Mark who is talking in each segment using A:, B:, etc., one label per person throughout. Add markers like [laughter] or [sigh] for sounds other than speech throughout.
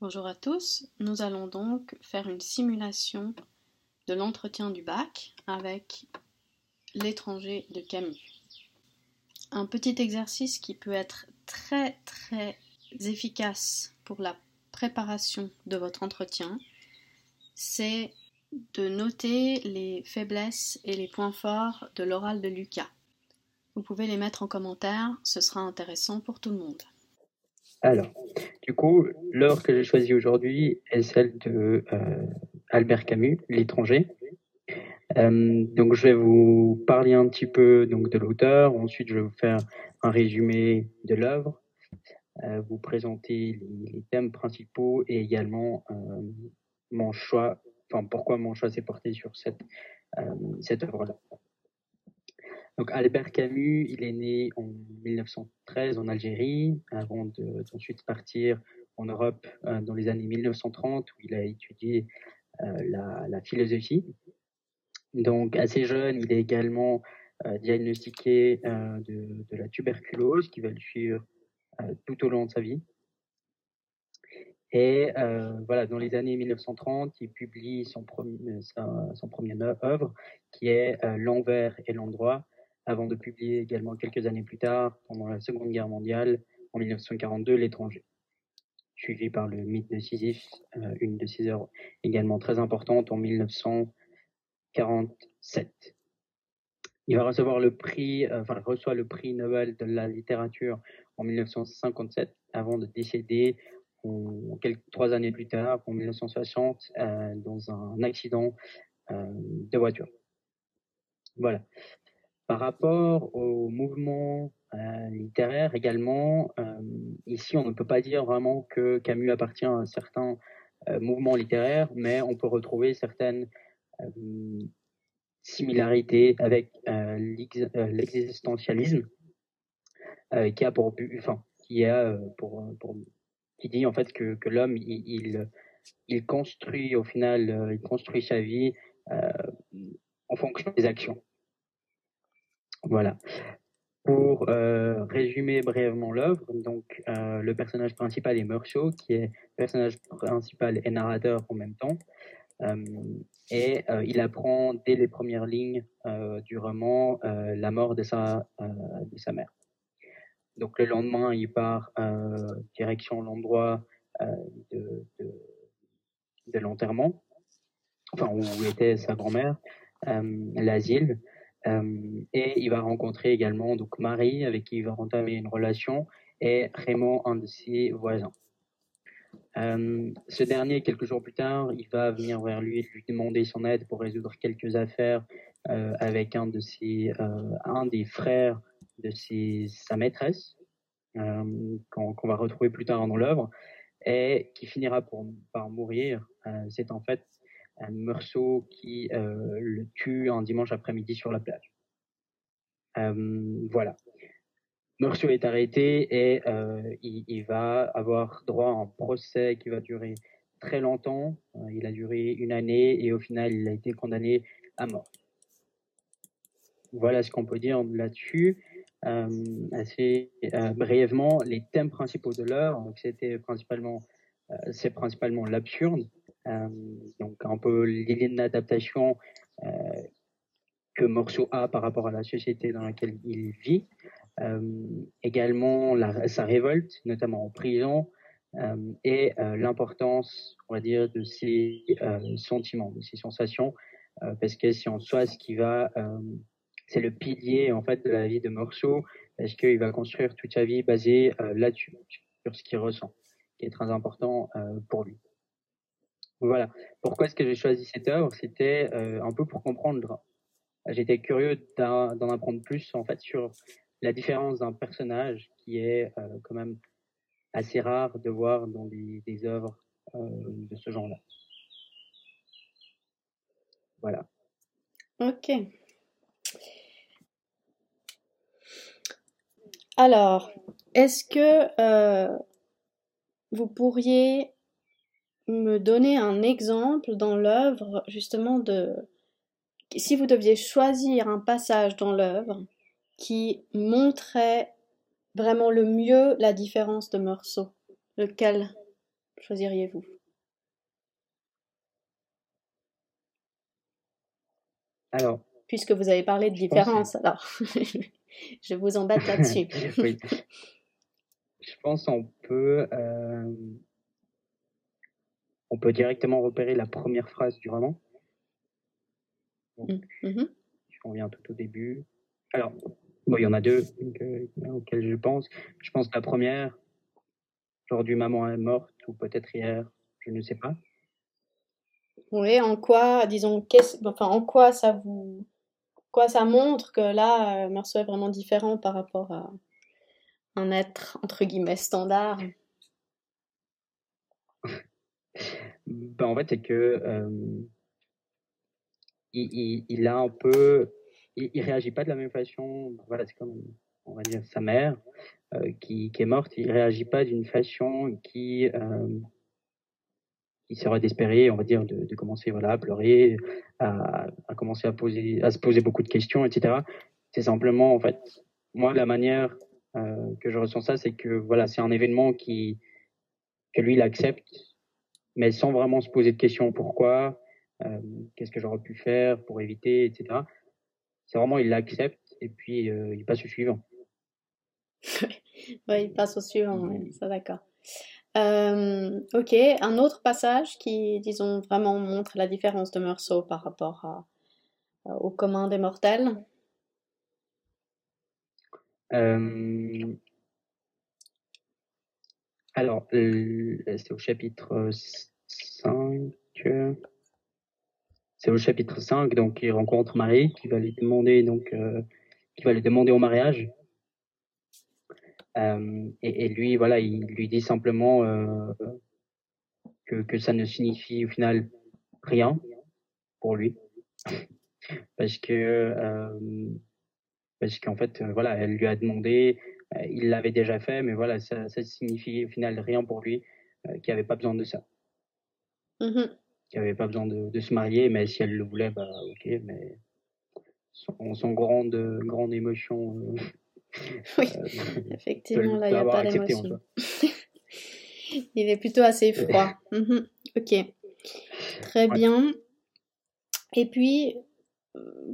A: Bonjour à tous, nous allons donc faire une simulation de l'entretien du bac avec l'étranger de Camus. Un petit exercice qui peut être très très efficace pour la préparation de votre entretien, c'est de noter les faiblesses et les points forts de l'oral de Lucas. Vous pouvez les mettre en commentaire, ce sera intéressant pour tout le monde.
B: Alors, du coup, l'œuvre que j'ai choisie aujourd'hui est celle de euh, Albert Camus, L'étranger. Euh, donc, je vais vous parler un petit peu de l'auteur. Ensuite, je vais vous faire un résumé de l'œuvre, euh, vous présenter les, thèmes principaux et également mon choix, enfin pourquoi mon choix s'est porté sur cette cette œuvre-là. Donc Albert Camus, il est né en 1913 en Algérie, avant d'ensuite partir en Europe euh, dans les années 1930 où il a étudié euh, la, philosophie. Donc assez jeune, il est également euh, diagnostiqué de, la tuberculose qui va le suivre tout au long de sa vie. Et voilà, dans les années 1930, il publie son, son premier œuvre qui est L'envers et l'endroit, avant de publier également quelques années plus tard, pendant la Seconde Guerre mondiale, en 1942, L'étranger, suivi par le mythe de Sisyphe, euh, une de ses œuvres également très importantes en 1947. Il va recevoir le prix, euh, enfin, reçoit le prix Nobel de la littérature en 1957, avant de décéder trois années plus tard, en 1960, euh, dans un accident de voiture. Voilà. Par rapport au mouvement euh, littéraire également, euh, ici on ne peut pas dire vraiment que Camus appartient à un certain euh, mouvement littéraire, mais on peut retrouver certaines similarités avec l'existentialisme, qui dit en fait que, l'homme il, construit au final, il construit sa vie en fonction des actions. Voilà. Pour euh, résumer brièvement l'œuvre, donc euh, le personnage principal est Meursault, qui est personnage principal et narrateur en même temps, euh, et il apprend dès les premières lignes du roman la mort de sa de sa mère. Donc le lendemain, il part direction l'endroit de, de, de l'enterrement, enfin où était sa grand-mère, l'asile. Euh, et il va rencontrer également donc Marie, avec qui il va entamer une relation, et Raymond, un de ses voisins. Euh, ce dernier, quelques jours plus tard, il va venir vers lui lui demander son aide pour résoudre quelques affaires euh, avec un de ses, un des frères de sa maîtresse, qu'on va retrouver plus tard dans l'œuvre, et qui finira par mourir. C'est en fait un morceau qui euh, le tue un dimanche après-midi sur la plage. Euh, voilà. Meursault est arrêté et euh, il, va avoir droit à un procès qui va durer très longtemps. il a duré une année et au final, il a été condamné à mort. Voilà ce qu'on peut dire là-dessus. assez brièvement, les thèmes principaux de l'heure, c'était principalement, c'est principalement l'absurde, donc un peu l'idée d'adaptation euh, que Morceau a par rapport à la société dans laquelle il vit. Euh, également sa révolte, notamment en prison, et l'importance, on va dire, de ses sentiments, de ses sensations, parce que c'est en soi ce qui va, c'est le pilier en fait de la vie de Morceau, parce qu'il va construire toute sa vie basée là-dessus, sur ce qu'il ressent, qui est très important pour lui. Voilà. Pourquoi est-ce que j'ai choisi cette œuvre? C'était euh, un peu pour comprendre. J'étais curieux d'en apprendre plus en fait sur la différence d'un personnage qui est euh, quand même assez rare de voir dans des, œuvres euh, de ce genre-là. Voilà.
A: Ok. Alors, est-ce que vous pourriez me donner un exemple dans l'œuvre, justement, de si vous deviez choisir un passage dans l'œuvre qui montrait vraiment le mieux la différence de morceaux, lequel choisiriez-vous?
B: Alors.
A: Puisque vous avez parlé de différence, alors [laughs] je vous embête là-dessus. [laughs] oui.
B: Je pense qu'on peut, euh, on peut directement repérer la première phrase du roman. Donc. Je reviens tout au début. Alors, bon, il y en a deux euh, auxquelles je pense. Je pense que la première, aujourd'hui maman est morte, ou peut-être hier, je ne sais pas.
A: Oui, en quoi, disons, enfin, en quoi ça vous, quoi ça montre que là, euh, Meursault est vraiment différent par rapport à un être entre guillemets standard?
B: Ben, en fait, c'est que euh, il, il, a un peu, il, il, réagit pas de la même façon. Voilà, c'est comme on va dire sa mère euh, qui, qui, est morte. Il réagit pas d'une façon qui il serait désespéré, on va dire, de, de commencer voilà, à pleurer, à, à, commencer à, poser, à se poser beaucoup de questions, etc. C'est simplement, en fait, moi, la manière euh, que je ressens ça, c'est que voilà, c'est un événement qui, que lui, il accepte, mais sans vraiment se poser de questions. Pourquoi euh, Qu'est-ce que j'aurais pu faire pour éviter, etc. C'est vraiment, il l'accepte et puis euh, il passe au suivant.
A: oui, il passe au suivant, ouais, ça d'accord. Euh, ok, un autre passage qui, disons, vraiment montre la différence de Meursault par rapport à, au commun des mortels?
B: Euh, alors, c'est au chapitre 5. C'est au chapitre 5, donc il rencontre Marie qui va lui demander donc euh, qui va lui demander au mariage. Euh, et, lui, voilà, il lui dit simplement euh, que, que ça ne signifie au final rien pour lui, parce que euh, parce qu'en fait, voilà, elle lui a demandé, il l'avait déjà fait, mais voilà, ça, ça signifie au final rien pour lui, qui avait pas besoin de ça, mmh qui avait pas besoin de, de, se marier, mais si elle le voulait, bah ok, mais son grande grande émotion [laughs]
A: oui, euh, effectivement, là, il n'y a pas d'émotion. [laughs] il est plutôt assez froid. [laughs] Mhm, ok, très bien. Et puis,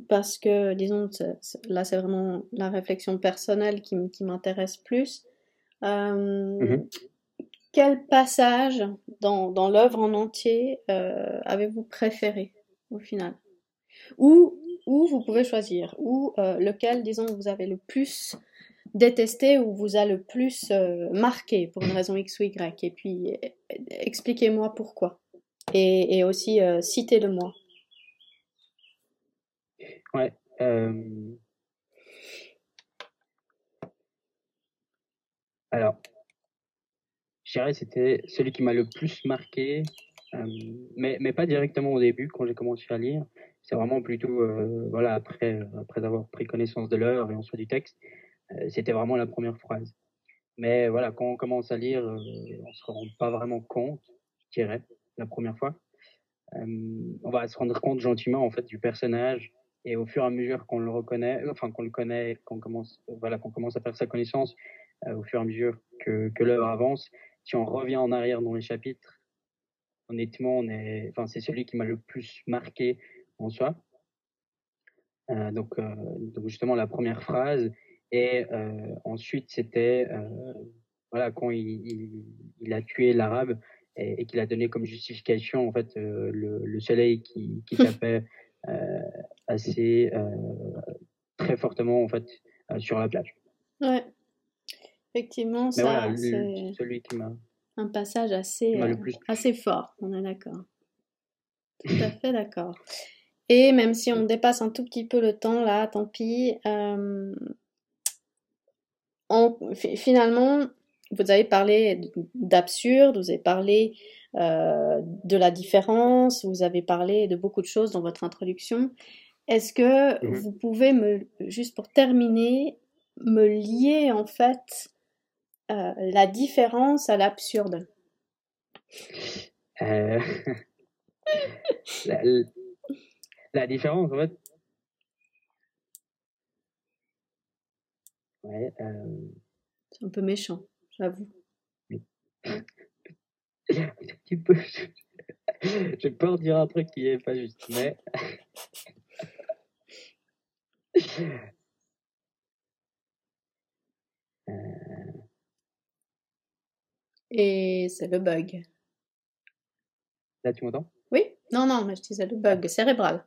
A: parce que, disons, là, c'est vraiment la réflexion personnelle qui, m'intéresse plus. Euh, mhm. Quel passage dans, dans l'œuvre en entier euh, avez-vous préféré au final? Ou ou vous pouvez choisir, ou euh, lequel, disons, vous avez le plus détesté ou vous a le plus marqué pour une raison X ou Y? Et puis, euh, expliquez-moi pourquoi. Et, et aussi, citez-le-moi.
B: Ouais. Alors, je dirais c'était celui qui m'a le plus marqué, mais, mais pas directement au début quand j'ai commencé à lire, c'est vraiment plutôt, euh, voilà, après, après avoir pris connaissance de l'heure et ensuite du texte, euh, c'était vraiment la première phrase. Mais voilà, quand on commence à lire, euh, on se rend pas vraiment compte, je dirais, la première fois. on va se rendre compte gentiment en fait du personnage et au fur et à mesure qu'on le reconnaît, enfin qu'on le connaît, qu'on commence, voilà, qu'on commence à faire sa connaissance, au fur et à mesure que, que l'œuvre avance, si on revient en arrière dans les chapitres, honnêtement, on est, enfin, c'est celui qui m'a le plus marqué en soi. Euh, donc, euh, donc, justement la première phrase et euh, ensuite c'était voilà quand il, il, a tué l'arabe et, qu'il a donné comme justification en fait le, le, soleil qui, qui [laughs] tapait assez très fortement en fait sur la plage.
A: Ouais, effectivement, ça c'est
B: celui qui m'a
A: un passage assez assez fort. On est d'accord. Tout à fait d'accord. Et même si on dépasse un tout petit peu le temps, là, tant pis. Euh, finalement, vous avez parlé d'absurde, vous avez parlé euh, de la différence, vous avez parlé de beaucoup de choses dans votre introduction. Est-ce que mmh vous pouvez me, juste pour terminer, me lier en fait euh, la différence à l'absurde? [laughs]
B: La différence, en fait. Ouais,
A: euh... C'est un peu méchant, j'avoue. [laughs]
B: tu peux. J'ai peur de dire un truc qui est pas juste, mais.
A: Et c'est le bug.
B: Là, tu m'entends?
A: Oui Non, non, mais je disais le bug cérébral.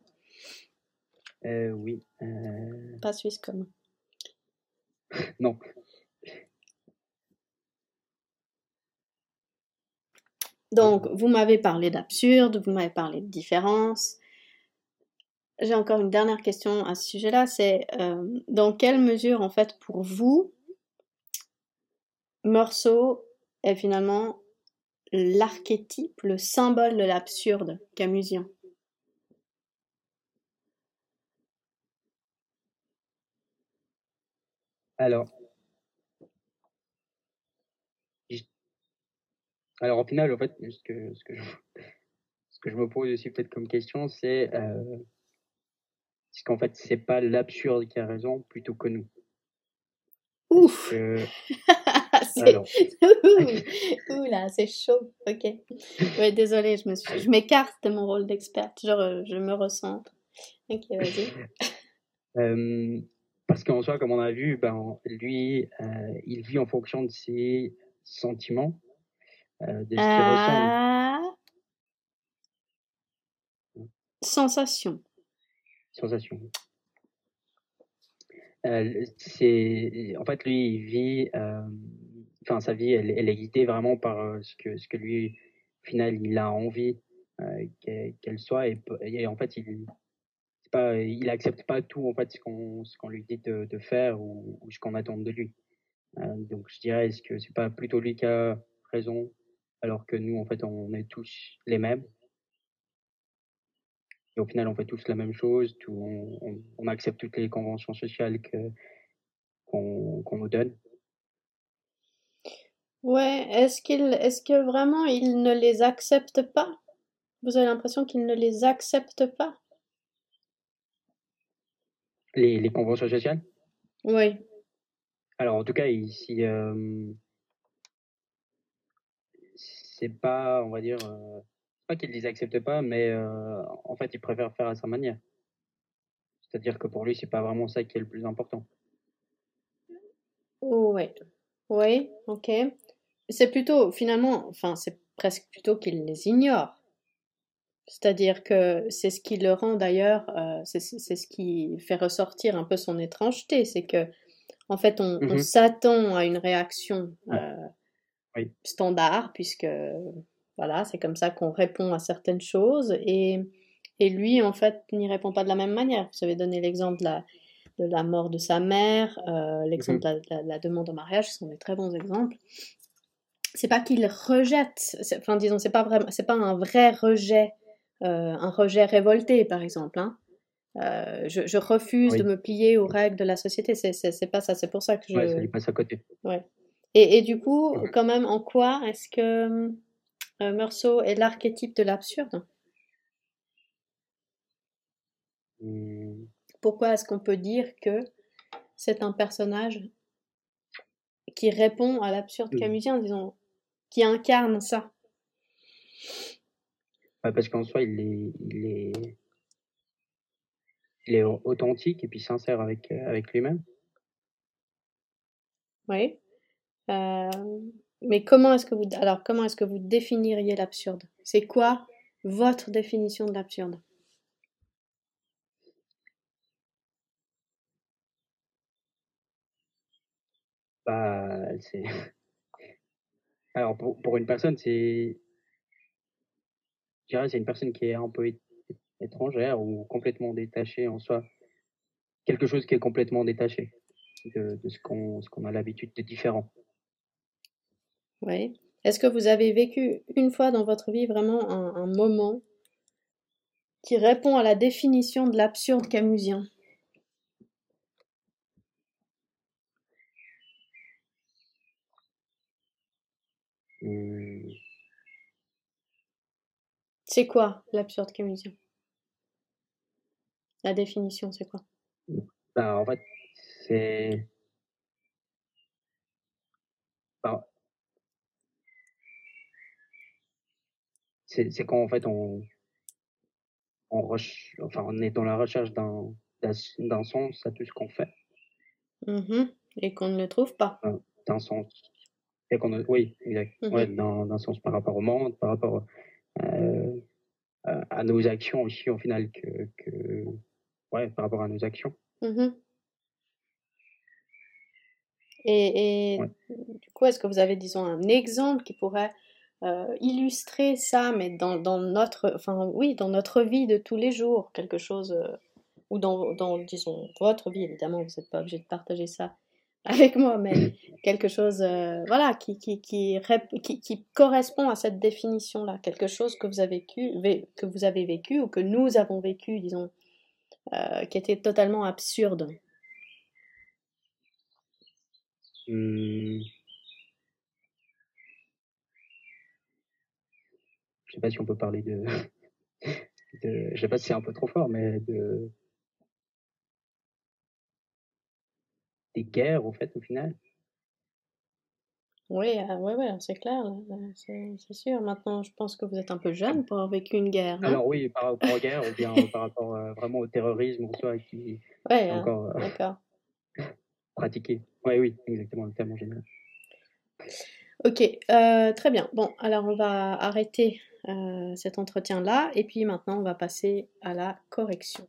B: Euh, oui. Euh...
A: Pas suisse comme.
B: non.
A: Donc, vous m'avez parlé d'absurde, vous m'avez parlé de différence. J'ai encore une dernière question à ce sujet-là, c'est euh, dans quelle mesure, en fait, pour vous, Morceau est finalement l'archétype, le symbole de l'absurde camusien
B: Alors, alors au final, en fait, ce que, ce que, je, ce que je me pose aussi peut-être comme question, c'est euh, est-ce qu'en fait, c'est pas l'absurde qui a raison plutôt que nous?
A: Ouf [laughs] c'est... [laughs] Ouh là, c'est chaud. Ok. Ouais, désolé, je, me suis... je m'écarte de mon rôle d'experte. Je, je me recentre. Ok, vas-y. [laughs]
B: Euh, parce qu'en soi, comme on a vu, ben, lui, euh, il vit en fonction de ses sentiments, euh, de ce qu'il ressent.
A: Sensation.
B: Sensation. Euh, c'est, en fait, lui, il vit, euh, enfin, sa vie, elle, elle, est guidée vraiment par euh, ce que, ce que lui, au final, il a envie qu'elle soit, et, et, en fait, il, pas, il accepte pas tout en fait ce qu'on ce qu'on lui dit de, de faire ou, ou ce qu'on attend de lui. Euh, donc je dirais est-ce que c'est pas plutôt lui qui a raison? Alors que nous en fait on est tous les mêmes. Et au final on fait tous la même chose, tout, on, on, accepte toutes les conventions sociales que qu'on nous donne.
A: Ouais, est-ce qu'il est-ce que vraiment il ne les accepte pas? Vous avez l'impression qu'il ne les accepte pas?
B: Les, les conventions sociales?
A: Oui.
B: Alors, en tout cas, ici, euh, c'est pas, on va dire, euh, pas qu'ils les acceptent pas, mais euh, en fait, il préfère faire à sa manière. C'est-à-dire que pour lui, c'est pas vraiment ça qui est le plus important.
A: Oui. Oui, ok. C'est plutôt, finalement, enfin, c'est presque plutôt qu'il les ignore. C'est-à-dire que c'est ce qui le rend d'ailleurs, euh, c'est ce qui fait ressortir un peu son étrangeté, c'est que en fait on, on mmh s'attend à une réaction euh, oui. standard puisque voilà c'est comme ça qu'on répond à certaines choses et, et lui en fait n'y répond pas de la même manière. Vous avez donné l'exemple de la, de la mort de sa mère, euh, l'exemple mmh de la, demande en mariage, ce sont des très bons exemples. C'est pas qu'il rejette, enfin disons c'est pas vraiment, c'est pas un vrai rejet euh, un rejet révolté, par exemple. Hein. Euh, je, je, refuse oui. de me plier aux règles de la société. C'est pas ça. C'est pour ça que je.
B: Ouais, ça lui passe à côté.
A: Ouais. Et, et du coup, ouais. quand même, en quoi est-ce que euh, Meursault est l'archétype de l'absurde?
B: Mmh.
A: Pourquoi est-ce qu'on peut dire que c'est un personnage qui répond à l'absurde mmh. camusien, disons, qui incarne ça?
B: Parce qu'en soi, il est, il est, il est authentique et puis sincère avec, euh, avec lui-même.
A: Oui. Euh, mais comment est-ce que vous, alors comment est-ce que vous définiriez l'absurde? C'est quoi votre définition de l'absurde?
B: Bah. [laughs] Alors pour, pour une personne, c'est je dirais c'est une personne qui est un peu étrangère ou complètement détachée en soi. Quelque chose qui est complètement détaché de, de ce qu'on ce qu'on a l'habitude de différent.
A: Oui. Est-ce que vous avez vécu une fois dans votre vie vraiment un, un moment qui répond à la définition de l'absurde camusien?
B: Mmh.
A: C'est quoi l'absurde camusien? La définition, c'est quoi?
B: Ben, En fait, c'est. Ben... c'est quand en fait on, on, enfin, on est dans la recherche d'un d'un sens à tout ce qu'on fait.
A: Mmh et qu'on ne le trouve pas.
B: D'un sens. Et qu'on oui, exact. Mmh ouais, d'un sens par rapport au monde, par rapport euh, à, nos actions aussi, au final, que, que, ouais, par rapport à nos actions.
A: Mmh et, et du coup, est-ce que vous avez, disons, un exemple qui pourrait euh, illustrer ça, mais dans, dans, notre, enfin, oui, dans notre vie de tous les jours, quelque chose, euh, ou dans, dans, disons, votre vie, évidemment, vous n'êtes pas obligé de partager ça [laughs] avec moi, mais quelque chose, euh, voilà, qui, qui, qui, correspond à cette définition-là, quelque chose que vous avez vécu, que vous avez vécu ou que nous avons vécu, disons, qui était totalement absurde.
B: Mmh. Sais pas si on peut parler de, [laughs] de je sais pas si c'est un peu trop fort, mais de des guerres au fait au final.
A: Oui, euh, oui, oui, c'est clair, c'est sûr. Maintenant, je pense que vous êtes un peu jeune pour avoir vécu une guerre.
B: Alors oui, par rapport aux guerres ou bien par rapport euh, vraiment au terrorisme en soi qui
A: ouais, hein, encore euh, [laughs]
B: pratiqué. Oui, oui, exactement, le terme en général.
A: Ok, très bien. Bon, alors on va arrêter euh, cet entretien-là. Et puis maintenant, on va passer à la correction.